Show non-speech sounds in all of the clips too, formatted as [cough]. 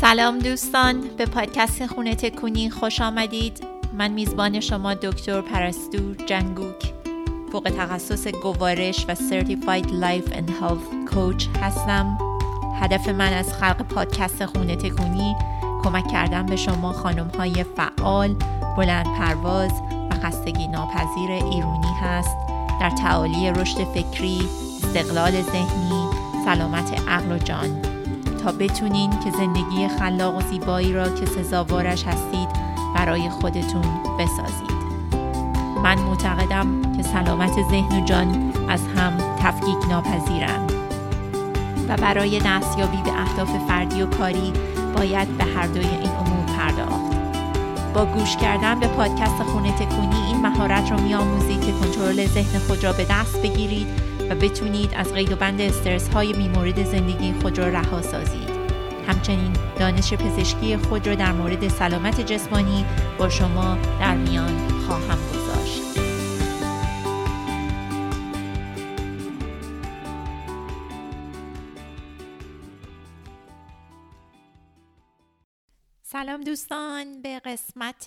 سلام دوستان به پادکست خونه تکونی خوش آمدید. من میزبان شما دکتر پرستو جنگوک. فوق تخصص گوارش و Certified Life and Health Coach هستم. هدف من از خلق پادکست خونه تکونی کمک کردن به شما خانم های فعال بلند پرواز و خستگی ناپذیر ایرونی هست. در تعالی رشد فکری استقلال ذهنی سلامت عقل و جان. تا بتونین که زندگی خلاق و زیبایی را که سزاوارش هستید برای خودتون بسازید. من معتقدم که سلامت ذهن و جان از هم تفکیک ناپذیرند. و برای دستیابی به اهداف فردی و کاری باید به هر دوی این امور پرداخت. با گوش کردن به پادکست خونه تکونی این مهارت رو میآموزید که کنترل ذهن خود را به دست بگیرید و بتونید از قید و بند استرس های میمورد زندگی خود را رها سازید. همچنین دانش پزشکی خود را در مورد سلامت جسمانی با شما در میان خواهم گذاشت. سلام دوستان به قسمت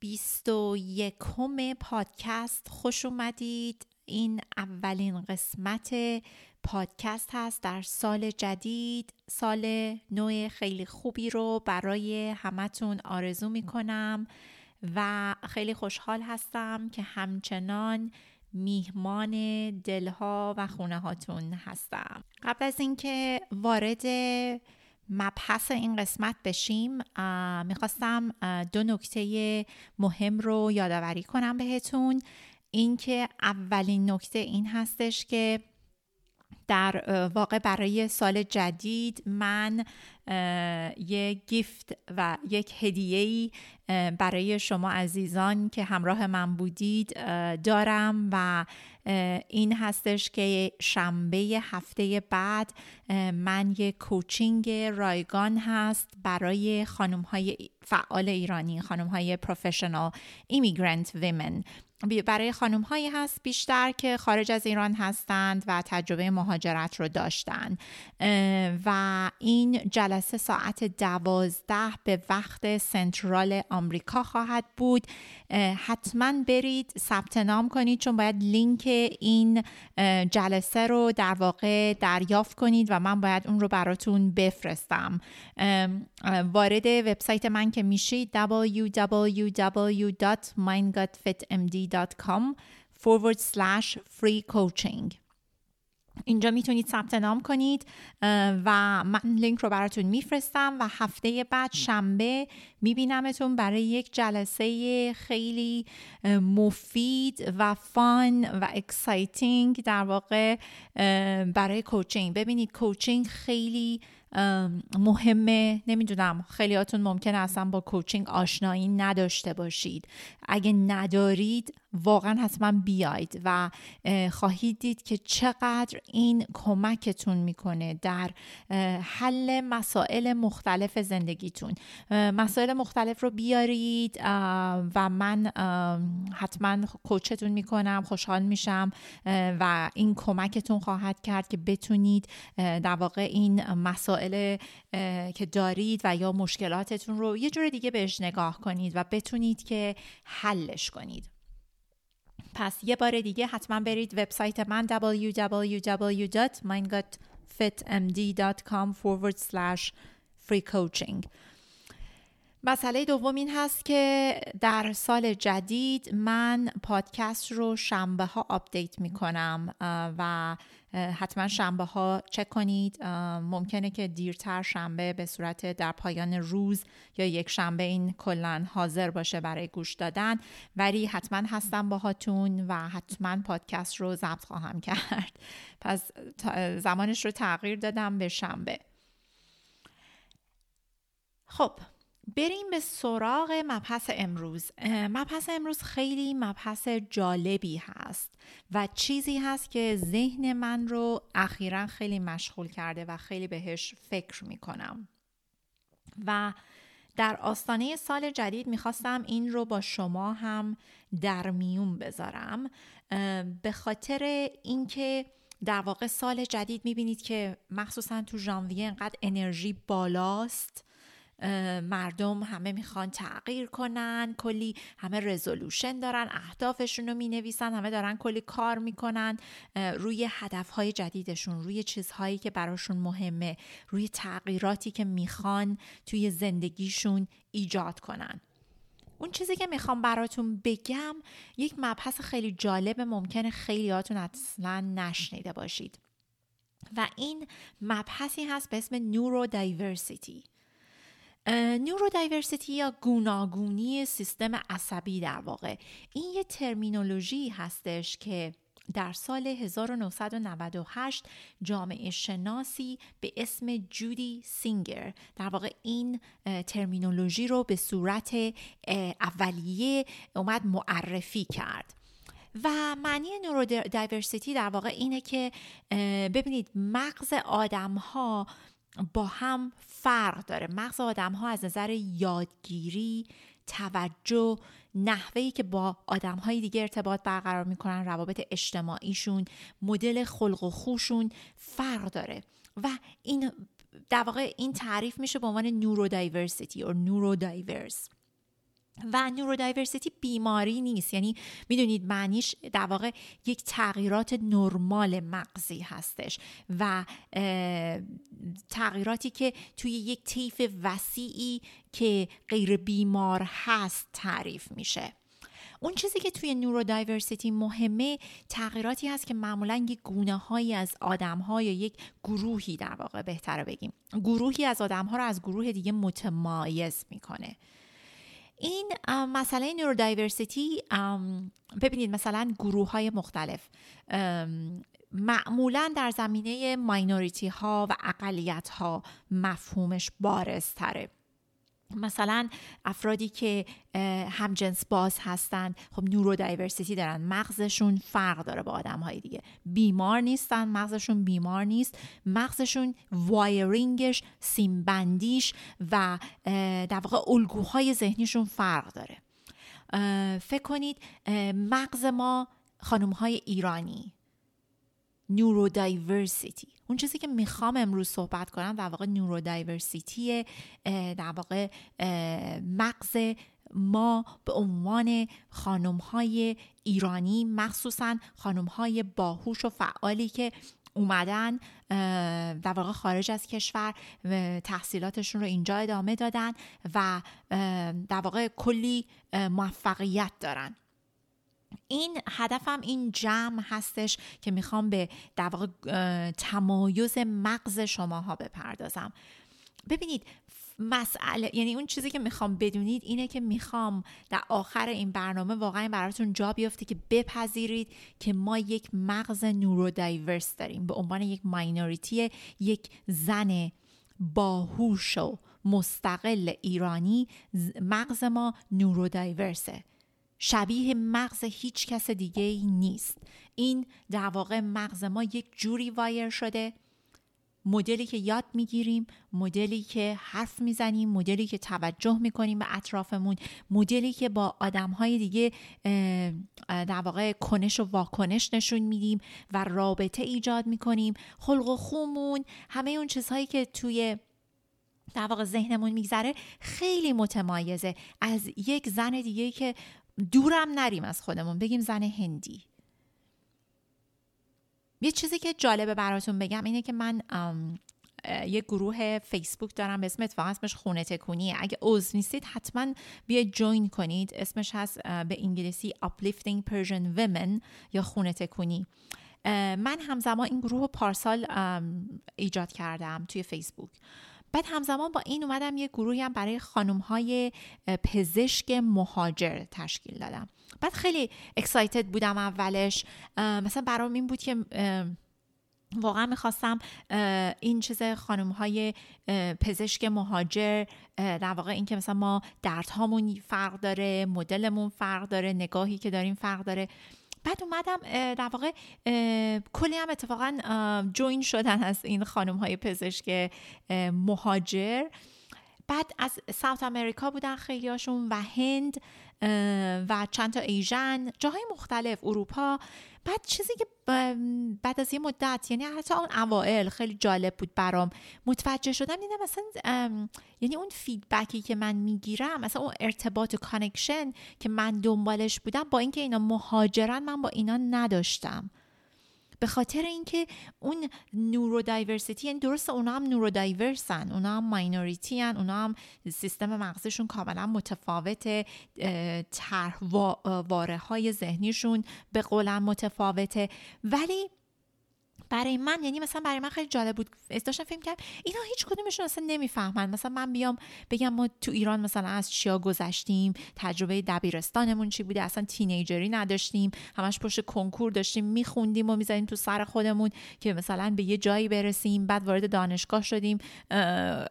21 پادکست خوش اومدید این اولین قسمت پادکست هست در سال جدید. سال نو خیلی خوبی رو برای همتون آرزو می کنم و خیلی خوشحال هستم که همچنان میهمان دلها و خونه هاتون هستم. قبل از اینکه وارد مبحث این قسمت بشیم می‌خواستم دو نکته مهم رو یادآوری کنم بهتون. اینکه اولین نکته این هستش که در واقع برای سال جدید من یک گیفت و یک هدیه برای شما عزیزان که همراه من بودید دارم و این هستش که شنبه هفته بعد من یک کوچینگ رایگان هست برای خانم های فعال ایرانی خانم های پروفشنال ایمیگرانت ویمن برای خانم هایی هست بیشتر که خارج از ایران هستند و تجربه مهاجرت رو داشتن. و این جلسه ساعت دوازده به وقت سنترال آمریکا خواهد بود. حتما برید ثبت نام کنید چون باید لینک این جلسه رو در واقع دریافت کنید و من باید اون رو براتون بفرستم. وارد وبسایت من که میشید www.mindgutfitmd.com forward slash free coaching. اینجا می‌تونید ثبت نام کنید و من لینک رو براتون میفرستم و هفته بعد شنبه میبینمتون برای یک جلسه خیلی مفید و fun و exciting در واقع برای coaching ببینید coaching خیلی مهمه نمی‌دونم خیلیاتون ممکن اصلا با کوچینگ آشنایی نداشته باشید. اگه ندارید واقعا حتما بیاید و خواهید دید که چقدر این کمکتون می‌کنه در حل مسائل مختلف زندگیتون. مسائل مختلف رو بیارید و من حتما کوچتون می‌کنم خوشحال میشم و این کمکتون خواهد کرد که بتونید در واقع این مسائل که دارید و یا مشکلاتتون رو یه جور دیگه بهش نگاه کنید و بتونید که حلش کنید. پس یه بار دیگه حتما برید وبسایت من www.mindgutfitmd.com forward slash free coaching مسئله دوم این هست که در سال جدید من پادکست رو شنبه ها آپدیت می کنم و حتما شنبه ها چک کنید. ممکنه که دیرتر شنبه به صورت در پایان روز یا یک شنبه این کلا حاضر باشه برای گوش دادن. ولی حتما هستم باهاتون و حتما پادکست رو ضبط خواهم [laughs] کرد. پس زمانش رو تغییر دادم به شنبه. خب بریم به سراغ مبحث امروز. مبحث امروز خیلی مبحث جالبی هست و چیزی هست که ذهن من رو اخیرا خیلی مشغول کرده و خیلی بهش فکر می‌کنم. و در آستانه سال جدید می‌خواستم این رو با شما هم در میون بذارم. به خاطر اینکه در واقع سال جدید می‌بینید که مخصوصا تو ژانویه انقدر انرژی بالاست مردم همه می‌خوان تغییر کنن کلی همه رزولوشن دارن اهدافشون رو می‌نویسن همه دارن کلی کار می‌کنن. روی هدفهای جدیدشون روی چیزهایی که براشون مهمه روی تغییراتی که می‌خوان توی زندگیشون ایجاد کنن. اون چیزی که می‌خوام براتون بگم یک مبحث خیلی جالب ممکنه خیلیاتون اصلا نشنیده باشید. و این مبحثی هست به اسم نورو دایورسیتی نورو دایورسیتی یا گوناگونی سیستم عصبی در واقع. این یه ترمینولوژی هستش که در سال 1998 جامعه شناسی به اسم جودی سینگر در واقع این ترمینولوژی رو به صورت اولیه اومد معرفی کرد. و معنی نورو دایورسیتی در واقع اینه که ببینید مغز آدم ها با هم فرق داره. مغز آدم ها از نظر یادگیری توجه نحوهی که با آدم های دیگه ارتباط برقرار می‌کنن روابط اجتماعیشون مدل خلق و خوشون فرق داره. و این در واقع این تعریف میشه به عنوان نورو دایورسیتی یا نورو دایورس و نورودایورسیتی بیماری نیست. یعنی می‌دونید معنیش در واقع یک تغییرات نرمال مغزی هستش و تغییراتی که توی یک طیف وسیعی که غیر بیمار هست تعریف میشه. اون چیزی که توی نورودایورسیتی مهمه تغییراتی هست که معمولا یک گونه هایی از آدم ها یک گروهی در واقع بهتره بگیم. گروهی از آدم ها رو از گروه دیگه متمایز می‌کنه. این مسئله نورودایورسیتی ببینید مثلا گروه های مختلف معمولا در زمینه ماینوریتی ها و اقلیت ها مفهومش بارزتره. مثلا افرادی که هم جنس باز هستن خب نورو دایورسیتی دارن مغزشون فرق داره با آدم های دیگه. بیمار نیستن مغزشون بیمار نیست. مغزشون وایرینگش سیمبندیش و در واقع الگوهای ذهنیشون فرق داره. فکر کنید مغز ما خانم های ایرانی. نورودایورسیتی اون چیزی که می‌خوام امروز صحبت کنم در واقع نورودایورسیتی در واقع مغز ما به عنوان خانم های ایرانی مخصوصا خانم های باهوش و فعالی که اومدن در واقع خارج از کشور تحصیلاتشون رو اینجا ادامه دادن و در واقع کلی موفقیت دارن. این هدفم این جمع هستش که می‌خوام به در تمایز مغز شماها بپردازم. ببینید مسئله یعنی اون چیزی که می‌خوام بدونید اینه که می‌خوام در آخر این برنامه واقعا براتون جا بیفته که بپذیرید که ما یک مغز نورو دایورس داریم. به عنوان یک ماینوریتی یک زن باهوش و مستقل ایرانی مغز ما نورو دایورسه شبیه مغز هیچ کس دیگه ای نیست. این در واقع مغز ما یک جوری وایر شده. مدلی که یاد می‌گیریم مدلی که حرف می‌زنیم مدلی که توجه می‌کنیم به اطرافمون مدلی که با آدم های دیگه در واقع کنش و واکنش نشون میدیم و رابطه ایجاد می‌کنیم. خلق و خومون همه اون چیزهایی که توی در واقع ذهنمون میگذره خیلی متمایزه. از یک زن دیگه که دورم نریم از خودمون. بگیم زن هندی. یه چیزی که جالبه براتون بگم اینه که من یه گروه فیسبوک دارم به اسم اتفاقا اسمش خونه تکونیه. اگه عضو نیستید حتما بیاید جوین کنید. اسمش هست به انگلیسی Uplifting Persian Women یا خونه تکونی. من همزمان این گروه پارسال ایجاد کردم توی فیسبوک. بعد همزمان با این اومدم یه گروهی هم برای خانم های پزشک مهاجر تشکیل دادم. بعد خیلی اکسایتد بودم اولش. مثلا برام این بود که واقعا می‌خواستم این چیز خانم های پزشک مهاجر در واقع این که مثلا ما دردهامون فرق داره مدلمون فرق داره نگاهی که داریم فرق داره. بعد اومدم در واقع کلی هم اتفاقا join شدن از این خانم های پزشک مهاجر. بعد از South America بودن خیلیاشون و هند و چند تا Asian جاهای مختلف اروپا. بعد چیزی که بعد از یه مدت یعنی حتی اون اوائل خیلی جالب بود برام. متوجه شدم دیدم مثلا یعنی اون feedback ی که من می‌گیرم مثلا اون ارتباط و connection که من دنبالش بودم با اینکه اینا مهاجرن من با اینا نداشتم. به خاطر اینکه اون نورو دایورسیتی یعنی درست اونا هم نورو دایورسن اونا هم ماینوریتی هن اونا هم سیستم مغزشون کاملا متفاوته طرح های ذهنیشون به قولم متفاوته. ولی برای من یعنی مثلا برای من خیلی جالب بود. داشتم فیلم کرد اینا هیچ کدومشون اصلا نمی‌فهمن. مثلا من بیام بگم ما تو ایران مثلا از چیا گذشتیم تجربه دبیرستانمون چی بوده؟ اصلا تینیجری نداشتیم. همش پشت کنکور داشتیم میخوندیم و می‌زنیم تو سر خودمون که مثلا به یه جایی برسیم. بعد وارد دانشگاه شدیم.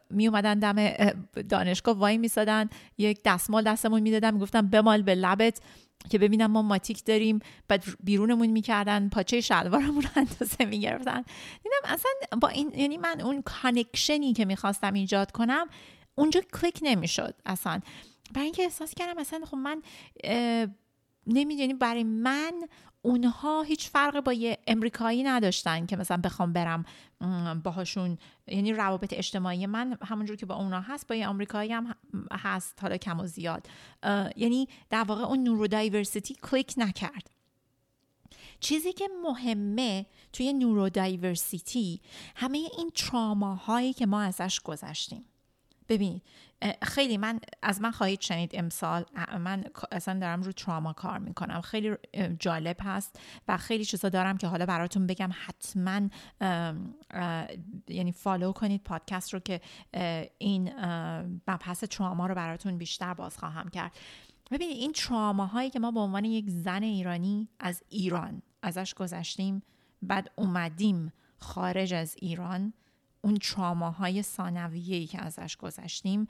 میومدن دم دانشگاه وای میسادن. یک دستمال دستمون می‌دادن. می‌گفتن بمال به لبت. که ببینم ما ماتیک داریم بعد بیرونمون می‌کردن پاچه شلوارمون رو اندازه می‌گرفتن. دیدم اصلا با این یعنی من اون connection ی که می‌خواستم ایجاد کنم اونجا کلیک نمی‌شد اصلا. برای اینکه احساس کردم اصلا خب من نمی‌دونی برای من اونها هیچ فرق با یه امریکایی نداشتن که مثلا بخوام برم باهاشون یعنی روابط اجتماعی من همونجور که با اونا هست با یه امریکایی هم هست حالا کم و زیاد. یعنی در واقع اون neurodiversity click نکرد. چیزی که مهمه توی نورو دایورسیتی همه این تراماهایی که ما ازش گذشتیم. ببینید خیلی من از من خواهید شنید امسال من اصلا دارم رو تراما کار می‌کنم. خیلی جالب هست و خیلی چیزا دارم که حالا براتون بگم. حتما یعنی فالو کنید پادکست رو که این مبحث تراما رو براتون بیشتر باز خواهم کرد. ببینید این تراما هایی که ما به عنوان یک زن ایرانی از ایران ازش گذشتیم بعد اومدیم خارج از ایران اون تراماهای ثانویه‌ای که ازش گذشتیم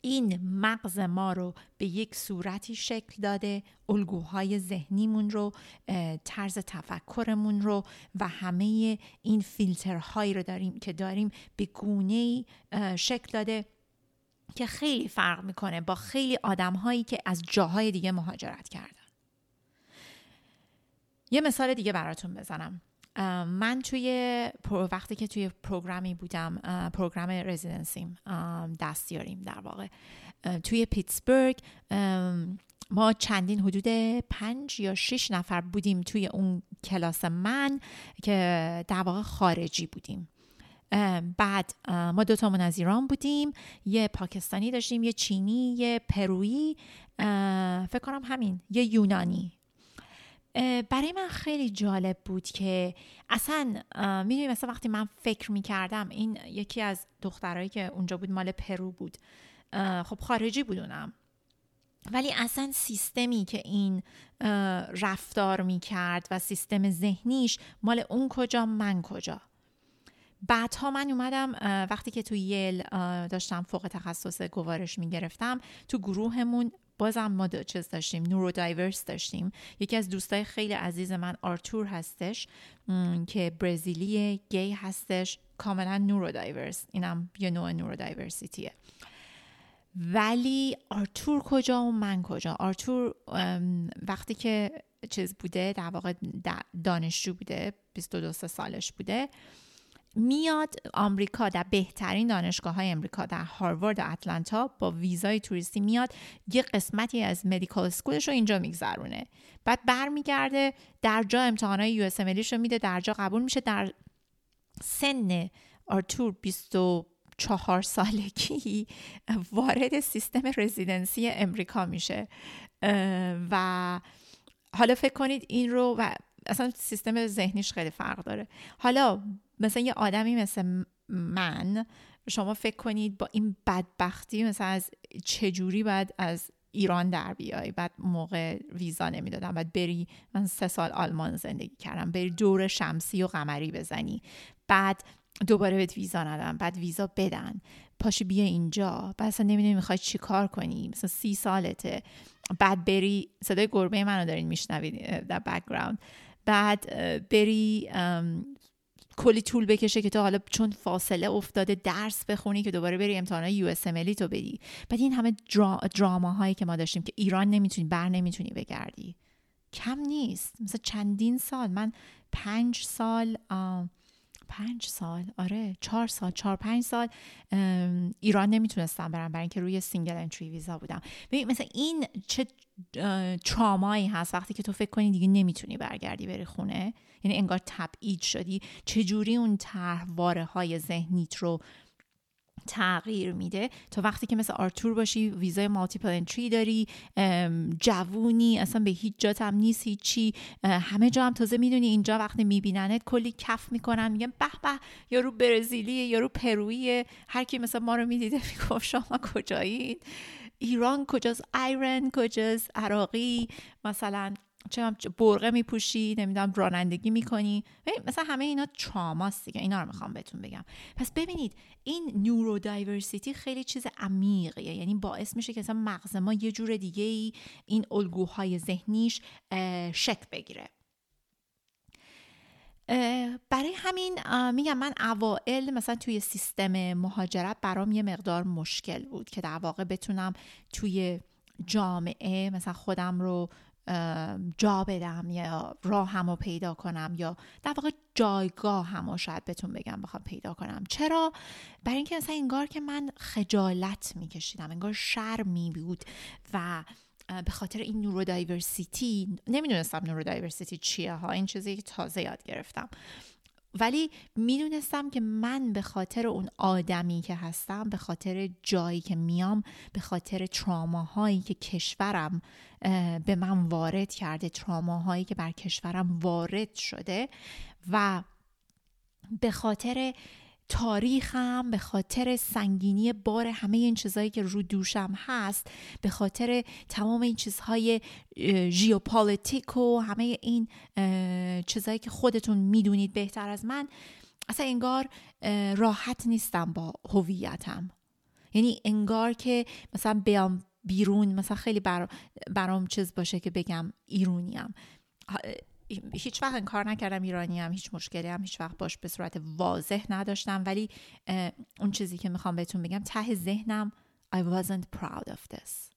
این مغز ما رو به یک صورتی شکل داده الگوهای ذهنیمون رو طرز تفکرمون رو و همه این فیلترهایی رو داریم که داریم به گونه شکل داده که خیلی فرق می‌کنه با خیلی آدمهایی که از جاهای دیگه مهاجرت کردن. یه مثال دیگه براتون بزنم. من توی وقتی که توی پروگرامی بودم پروگرام رزیدنسیم دستیاریم در واقع. توی پیتسبرگ ما چندین حدود پنج یا شش نفر بودیم توی اون کلاس من که در واقع خارجی بودیم. بعد ما دوتامون از ایران بودیم. یه پاکستانی داشتیم یه چینی یه پرویی فکر کنم همین یه یونانی. برای من خیلی جالب بود که اصلا می‌دونی مثلا وقتی من فکر می‌کردم این یکی از دخترهایی که اونجا بود مال پرو بود خب خارجی بودونم ولی اصلا سیستمی که این رفتار می‌کرد و سیستم ذهنیش مال اون کجا من کجا. بعدها من اومدم وقتی که تو Yale داشتم فوق تخصص گوارش می‌گرفتم تو گروهمون بازم ما چیز داشتیم neurodiverse داشتیم. یکی از دوستای خیلی عزیز من آرتور هستش که برزیلی گی هستش کاملا neurodiverse اینم یه نوع neurodiversity ه ولی آرتور کجا و من کجا؟ آرتور وقتی که چیز بوده در واقع دانشجو بوده 22 سالش بوده. میاد آمریکا در بهترین دانشگاه های امریکا در هاروارد و اتلانتا با ویزای توریستی میاد یه قسمتی از مدیکال سکولش رو اینجا میگذرونه. بعد برمیگرده در جا امتحان های یو رو میده در جا قبول میشه. در سن آرتور 24 سالگی وارد سیستم رزیدنسی امریکا میشه. و حالا فکر کنید این رو و اصلا سیستم ذهنیش خیلی فرق داره. حالا مثلا یه آدمی مثل من شما فکر کنید با این بدبختی مثلا از چجوری باید از ایران در بیای؟ بعد موقع ویزا نمی‌دادم بعد بری من سه سال آلمان زندگی کردم بری دور شمسی و قمری بزنی. بعد دوباره بهت ویزا ندن بعد ویزا بدن. پاشی بیا اینجا. بعد اصلا نمی‌دونی می‌خوای چی کار کنی؟ مثلا سی سالته. بعد بری صدای گربه منو دارین میشنوید در background بعد بری کلی طول بکشه که تو حالا چون فاصله افتاده درس بخونی که دوباره بری امتحانات US تو بدی. بعد این همه drama هایی که ما داشتیم که ایران نمی‌تونی بر نمی‌تونی بگردی. کم نیست. مثلا چندین سال. من پنج سال پنج سال آره چهار سال چهار پنج سال ایران نمی‌تونستم برم برای اینکه روی single entry visa بودم. ببین مثلا این چه ترامایی هست وقتی که تو فکر کنی دیگه نمی‌تونی برگردی بری خونه؟ یعنی انگار تبعید شدی. چجوری اون طرح های ذهنیت رو تغییر میده. تا وقتی که مثل آرتور باشی ویزای multiple entry داری جوونی اصلا به هیچ جات هم نیست هیچی. همه جا هم تازه می‌دونی اینجا وقتی میبیننت کلی کف می‌کنن میگن به به یارو برزیلی یارو پرویی هر کی مثل ما رو می‌دیده می‌گفت شما کجایید؟ ایران کجاست؟ ایران کجاست؟ عراقی؟ مثلا چه برقه میپوشی نمی‌دونم رانندگی می‌کنی. مثلا همه اینا تراماست دیگه. اینا رو می‌خوام بهتون بگم. پس ببینید این نورو دایورسیتی خیلی چیز عمیقیه. یعنی باعث میشه که مثلا مغز ما یه جور دیگه ای این الگوهای ذهنیش شکل بگیره. برای همین میگم من اوائل مثلا توی سیستم مهاجرت برام یه مقدار مشکل بود که در واقع بتونم توی جامعه مثلا خودم رو جا بدم یا راه رو پیدا کنم یا در واقع جایگاه هم شاید بهتون بگم بخوام پیدا کنم. چرا؟ برای اینکه مثلا انگار که من خجالت میکشیدم انگار شرمی بود و به خاطر این نورو دایورسیتی نمی‌دونستم نورو دایورسیتی چیه ها این چیزی که تازه یاد گرفتم. ولی می‌دونستم که من به خاطر اون آدمی که هستم به خاطر جایی که میام به خاطر تراماهایی که کشورم به من وارد کرده تراماهایی که بر کشورم وارد شده و به خاطر تاریخم به خاطر سنگینی بار همه این چیزهایی که رو دوشم هست به خاطر تمام این چیزهای ژیوپالیتیک و همه این چیزهایی که خودتون می‌دونید بهتر از من اصلا انگار راحت نیستم با هویتم. یعنی انگار که مثلا بیام بیرون مثلا خیلی برام چیز باشه که بگم ایرونیم. هیچ وقت کار نکردم ایرانی هم هیچ مشکلی هم هیچ وقت باش به صورت واضح نداشتم. ولی اون چیزی که می‌خوام بهتون بگم ته ذهنم I wasn't proud of this.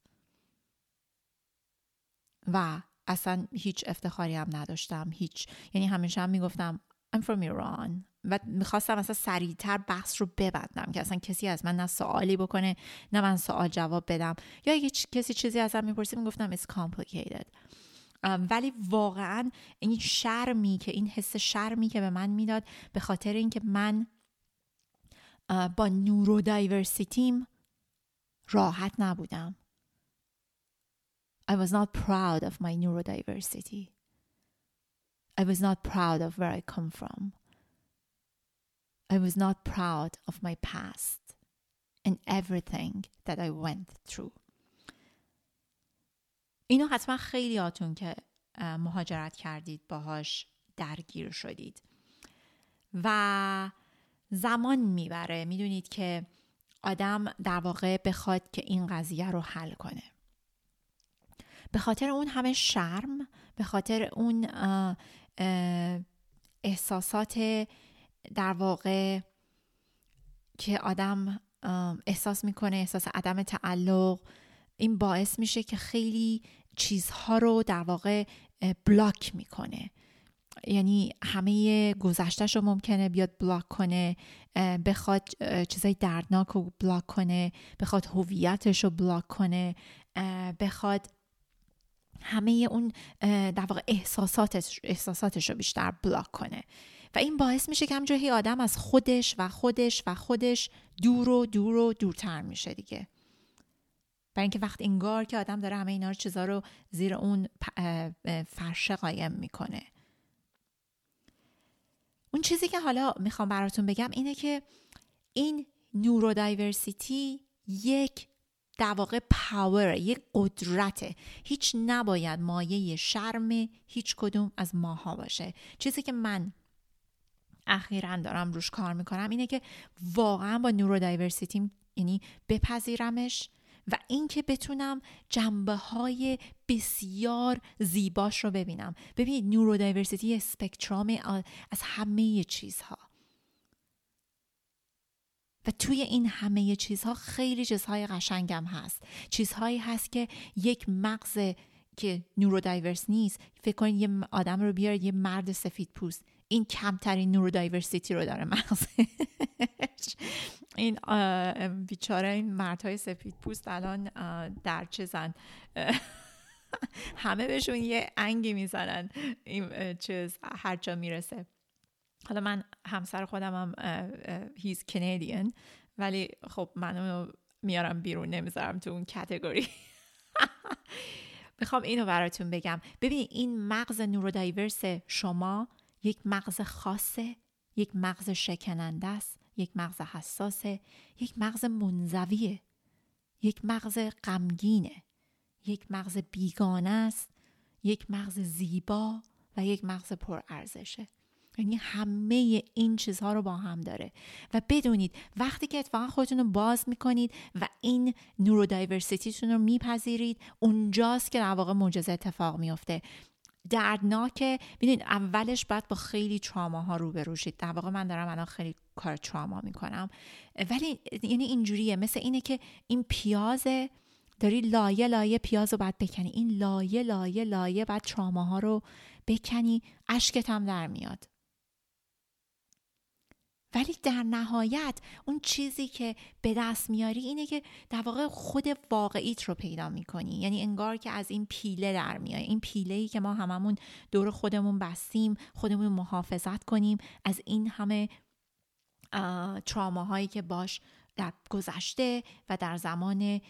و اصلا هیچ افتخاری هم نداشتم هیچ. یعنی همیشه هم می‌گفتم I'm from Iran. و می‌خواستم اصلا سریعتر بحث رو ببندم که اصلا کسی از من نه سوالی بکنه نه من سوال جواب بدم. یا اگه کسی چیزی ازم می‌پرسید می‌گفتم it's complicated. ولی واقعا این شرمی که این حس شرمی که به من می‌داد به خاطر اینکه من با نورو دایورسیتیم راحت نبودم I was not proud of my neurodiversity. I was not proud of where I come from. I was not proud of my past and everything that I went through. اینو حتما خیلی هاتون که مهاجرت کردید باهاش درگیر شدید. و زمان می‌بره. می‌دونید که آدم در واقع بخواد که این قضیه رو حل کنه. به خاطر اون همه شرم به خاطر اون احساسات در واقع که آدم احساس می‌کنه احساس عدم تعلق این باعث میشه که خیلی چیزها رو در واقع بلاک می‌کنه. یعنی همه گذشتهش رو ممکنه بیاد بلاک کنه بخواد چیزای دردناک رو بلاک کنه بخواد هویتش رو بلاک کنه بخواد همه اون در واقع احساساتش, احساساتش رو بیشتر بلاک کنه. و این باعث میشه که همجاهی آدم از خودش و خودش و خودش دور و دور و دورتر میشه دیگه. برای اینکه وقت انگار که آدم داره همه اینا رو چیزا رو زیر اون فرشه قایم می‌کنه. اون چیزی که حالا می‌خوام براتون بگم اینه که این نورو دایورسیتی یک در واقع پاور یک قدرته. هیچ نباید مایه شرم هیچ کدوم از ماها باشه. چیزی که من اخیرا دارم روش کار می‌کنم اینه که واقعا با نورو دایورسیتی یعنی بپذیرمش و اینکه بتونم جنبه های بسیار زیباش رو ببینم. ببینید نورو دایورسیتی اسپکترام از همه چیزها. و توی این همه چیزها خیلی چیزهای قشنگم هست. چیزهایی هست که یک مغز که نورودایورس نیست فکر کنید یه آدم رو بیارید یه مرد سفید پوست این کمترین نورودایورسیتی رو داره مغزش. این بیچاره این مردهای سفید پوست الان در چزن همه بهشون یه انگی می‌زنن. این چیز هر جا می‌رسه. حالا من همسر خودم هم هیز کنیدین ولی خب منو میارم بیرون نمی‌ذارم تو اون کتگوری می‌خوام اینو براتون بگم. ببینید این مغز نورودایورس شما یک مغز خاصه یک مغز شکننده است یک مغز حساسه یک مغز منزویه یک مغز غمگینه یک مغز بیگانه است یک مغز زیبا و یک مغز پرارزشه. یعنی همه این چیزها رو با هم داره. و بدونید وقتی که اتفاقا خودتون رو باز می‌کنید و این نورودایورسیتیتون رو میپذیرید اونجاست که در واقع معجزه اتفاق میفته دردناکه ببینید اولش باید با خیلی تراما ها بروشید در واقع من دارم الان خیلی کار تراما می‌کنم. ولی یعنی اینجوریه. مثل اینه که این پیاز داری لایه لایه پیاز رو باید بکنی. این لایه لایه لایه بعد ها رو بکنی. اشکت هم در میاد. ولی در نهایت اون چیزی که به دست میاری اینه که در واقع خود واقعیت رو پیدا می‌کنی. یعنی انگار که از این پیله در میای. این پیله ای که ما هممون دور خودمون بستیم خودمون محافظت کنیم از این همه تراماهایی که باش در گذشته و در زمان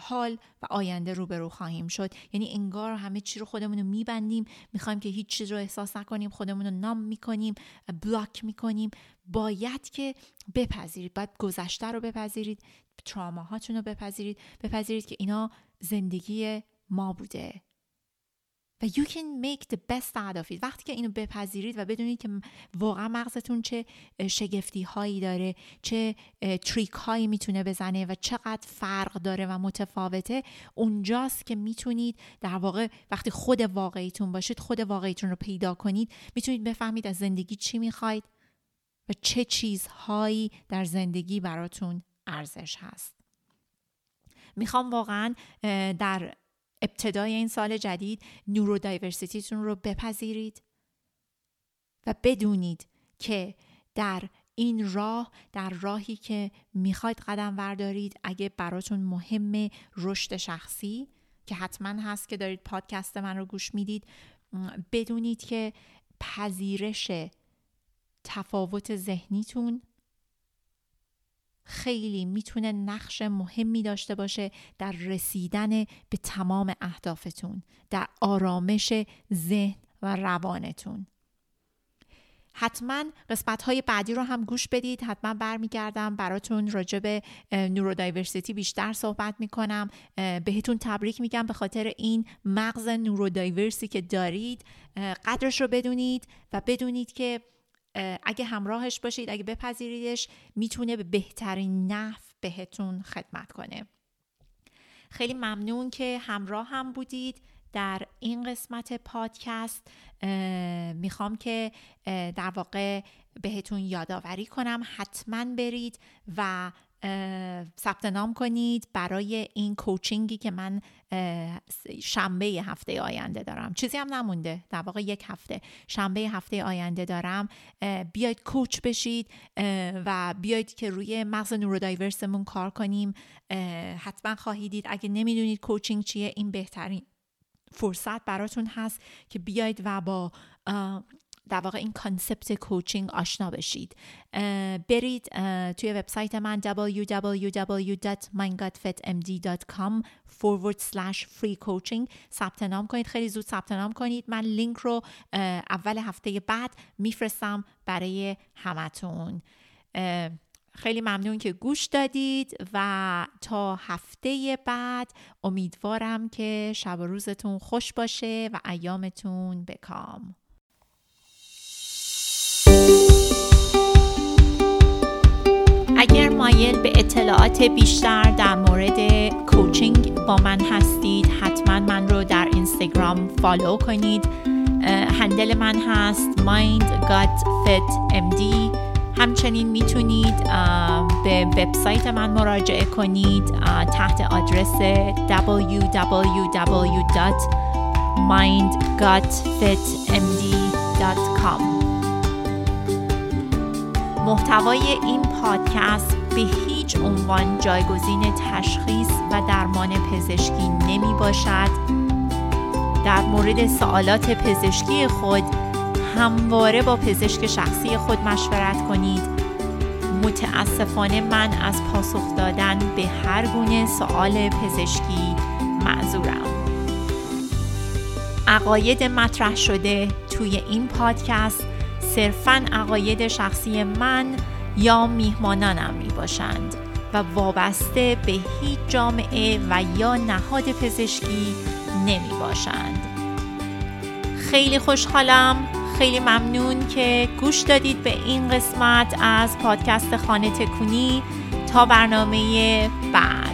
حال و آینده روبرو خواهیم شد. یعنی انگار همه چی رو خودمون رو میبندیم. می‌خوایم که هیچ چیز رو احساس نکنیم خودمون رو نام می‌کنیم بلاک می‌کنیم. باید که بپذیرید. باید گذشته رو بپذیرید تراماهاتون رو بپذیرید. بپذیرید که اینا زندگی ما بوده. و you can make the best out of it. وقتی که اینو بپذیرید و بدونید که واقعا مغزتون چه شگفتی هایی داره چه تریک هایی می‌تونه بزنه و چقدر فرق داره و متفاوته اونجاست که می‌تونید در واقع وقتی خود واقعیتون باشید خود واقعیتون رو پیدا کنید می‌تونید بفهمید از زندگی چی می‌خواید و چه چیزهایی در زندگی براتون ارزش هست. می‌خوام واقعا در ابتدای این سال جدید نورودایورسیتیتون رو بپذیرید و بدونید که در این راه در راهی که می‌خواید قدم وردارید اگه براتون مهم رشد شخصی که حتما هست که دارید پادکست من رو گوش می‌دید بدونید که پذیرش تفاوت ذهنیتون خیلی می‌تونه نقش مهمی داشته باشه در رسیدن به تمام اهدافتون در آرامش ذهن و روانتون. حتما قسمت های بعدی رو هم گوش بدید. حتما برمیگردم براتون راجع به نورودایورسیتی بیشتر صحبت می‌کنم. بهتون تبریک میگم به خاطر این مغز نورودایورسی که دارید. قدرش رو بدونید و بدونید که اگه همراهش باشید اگه بپذیریدش می‌تونه به بهترین نحو بهتون خدمت کنه. خیلی ممنون که همراه هم بودید در این قسمت پادکست. می‌خوام که در واقع بهتون یادآوری کنم. حتما برید و ثبت نام کنید برای این کوچینگی که من شنبه هفته آینده دارم. چیزی هم نمونده. در واقع یک هفته. شنبه هفته آینده دارم. بیاید کوچ بشید و بیاید که روی مغز نورودایورسمون کار کنیم. حتما خواهید دید. اگه نمی‌دونید کوچینگ چیه این بهترین فرصت براتون هست که بیاید و با در واقع این concept coaching آشنا بشید. برید توی وبسایت من www.mindgutfitmd.com forward slash free coaching ثبت نام کنید. خیلی زود ثبت نام کنید. من لینک رو اول هفته بعد میفرستم برای همتون. خیلی ممنون که گوش دادید و تا هفته بعد امیدوارم که شب و روزتون خوش باشه و ایامتون بکام اگر مایل به اطلاعات بیشتر در مورد کوچینگ با من هستید حتما من رو در اینستاگرام فالو کنید. هندل من هست mind fit md همچنین می‌تونید به وبسایت من مراجعه کنید تحت آدرس www mindgutfitmd.com محتوای این پادکست به هیچ عنوان جایگزین تشخیص و درمان پزشکی نمی باشد. در مورد سوالات پزشکی خود همواره با پزشک شخصی خود مشورت کنید. متاسفانه من از پاسخ دادن به هر گونه سوال پزشکی معذورم. عقاید مطرح شده توی این پادکست صرفا عقاید شخصی من یا میهمانانم می باشند و وابسته به هیچ جامعه و یا نهاد پزشکی نمی باشند خیلی خوشحالم خیلی ممنون که گوش دادید به این قسمت از پادکست خانه تکونی تا برنامه بعد.